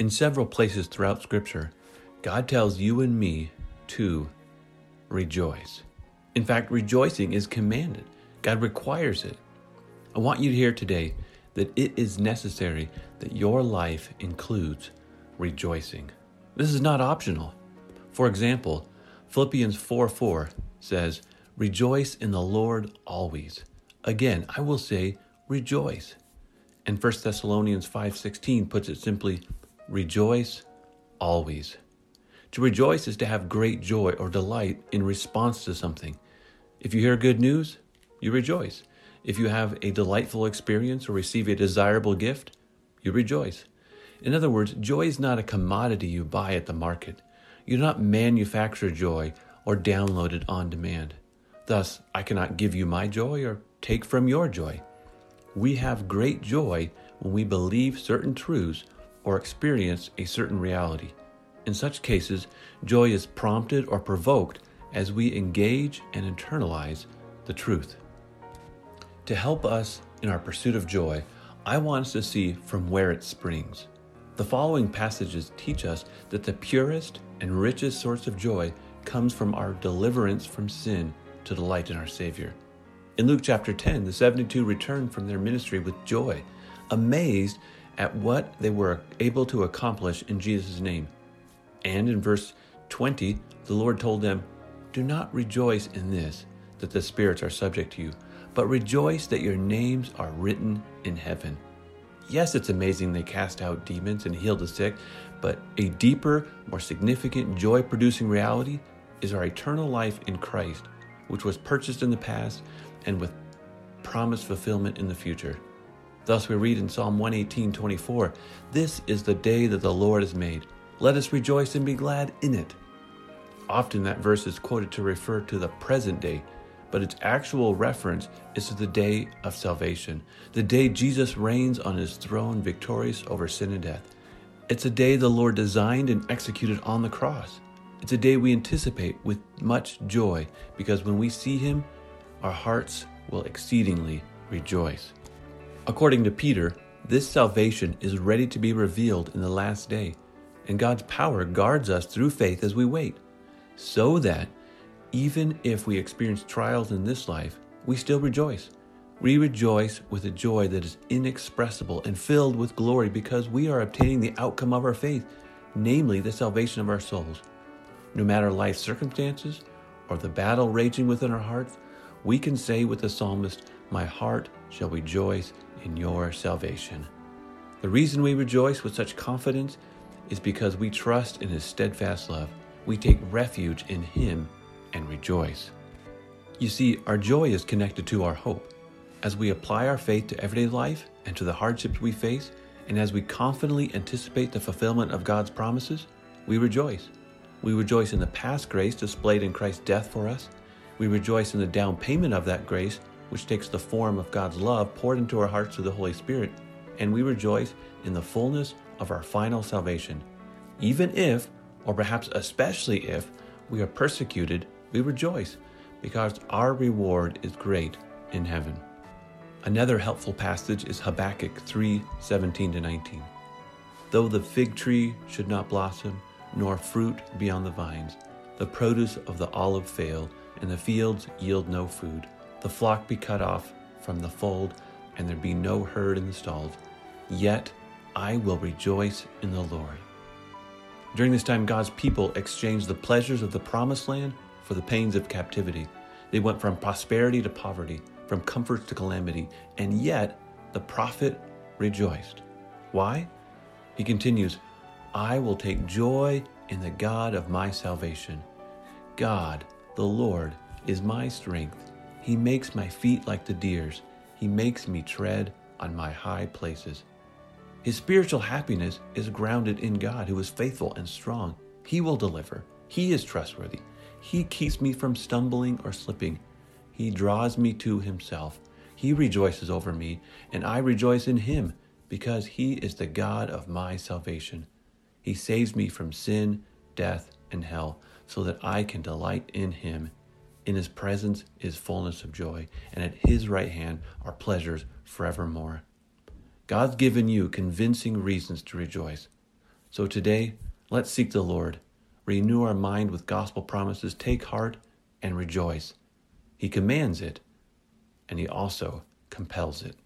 In several places throughout Scripture, God tells you and me to rejoice. In fact, rejoicing is commanded, God requires it. I want you to hear today that it is necessary that your life includes rejoicing. This is not optional. For example, Philippians 4 4 says, Rejoice in the Lord always. Again, I will say, rejoice. And 1 Thessalonians 5:16 puts it simply, rejoice always. To rejoice is to have great joy or delight in response to something. If you hear good news, you rejoice. If you have a delightful experience or receive a desirable gift, you rejoice. In other words, joy is not a commodity you buy at the market. You do not manufacture joy or download it on demand. Thus, I cannot give you my joy or take from your joy. We have great joy when we believe certain truths or experience a certain reality. In such cases, joy is prompted or provoked as we engage and internalize the truth. To help us in our pursuit of joy, I want us to see from where it springs. The following passages teach us that the purest and richest source of joy comes from our deliverance from sin to delight in our Savior. In Luke chapter 10, the 72 returned from their ministry with joy, amazed at what they were able to accomplish in Jesus' name. And in verse 20, the Lord told them, Do not rejoice in this, that the spirits are subject to you, but rejoice that your names are written in heaven. Yes, it's amazing they cast out demons and healed the sick, but a deeper, more significant, joy producing reality is our eternal life in Christ, which was purchased in the past and with promised fulfillment in the future. Thus we read in Psalm 118 24, This is the day that the Lord has made. Let us rejoice and be glad in it. Often that verse is quoted to refer to the present day, but its actual reference is to the day of salvation, the day Jesus reigns on his throne victorious over sin and death. It's a day the Lord designed and executed on the cross. It's a day we anticipate with much joy because when we see him, our hearts will exceedingly rejoice. According to Peter, this salvation is ready to be revealed in the last day, and God's power guards us through faith as we wait, so that even if we experience trials in this life, we still rejoice. We rejoice with a joy that is inexpressible and filled with glory because we are obtaining the outcome of our faith, namely the salvation of our souls. No matter life's circumstances or the battle raging within our hearts, we can say with the psalmist, My heart shall rejoice in your salvation. The reason we rejoice with such confidence is because we trust in his steadfast love. We take refuge in him and rejoice. You see, our joy is connected to our hope. As we apply our faith to everyday life and to the hardships we face, and as we confidently anticipate the fulfillment of God's promises, we rejoice. We rejoice in the past grace displayed in Christ's death for us. We rejoice in the down payment of that grace, which takes the form of God's love poured into our hearts through the Holy Spirit. And we rejoice in the fullness of our final salvation. Even if, or perhaps especially if, we are persecuted we rejoice because our reward is great in heaven. Another helpful passage is Habakkuk 3 17 to 19. Though the fig tree should not blossom, nor fruit be on the vines, the produce of the olive fail, and the fields yield no food, the flock be cut off from the fold, and there be no herd in the stalls, yet I will rejoice in the Lord. During this time, God's people exchanged the pleasures of the promised land for the pains of captivity. They went from prosperity to poverty, from comfort to calamity, and yet the prophet rejoiced. Why? He continues, I will take joy in the God of my salvation. God, the Lord, is my strength. He makes my feet like the deer's. He makes me tread on my high places. His spiritual happiness is grounded in God, who is faithful and strong. He will deliver. He is trustworthy. He keeps me from stumbling or slipping. He draws me to Himself. He rejoices over me, and I rejoice in Him, because He is the God of my salvation. He saves me from sin, death, and hell, so that I can delight in Him. In His presence is fullness of joy, and at His right hand are pleasures forevermore. God's given you convincing reasons to rejoice. So today, let's seek the Lord, renew our mind with gospel promises, take heart, and rejoice. He commands it, and He also compels it.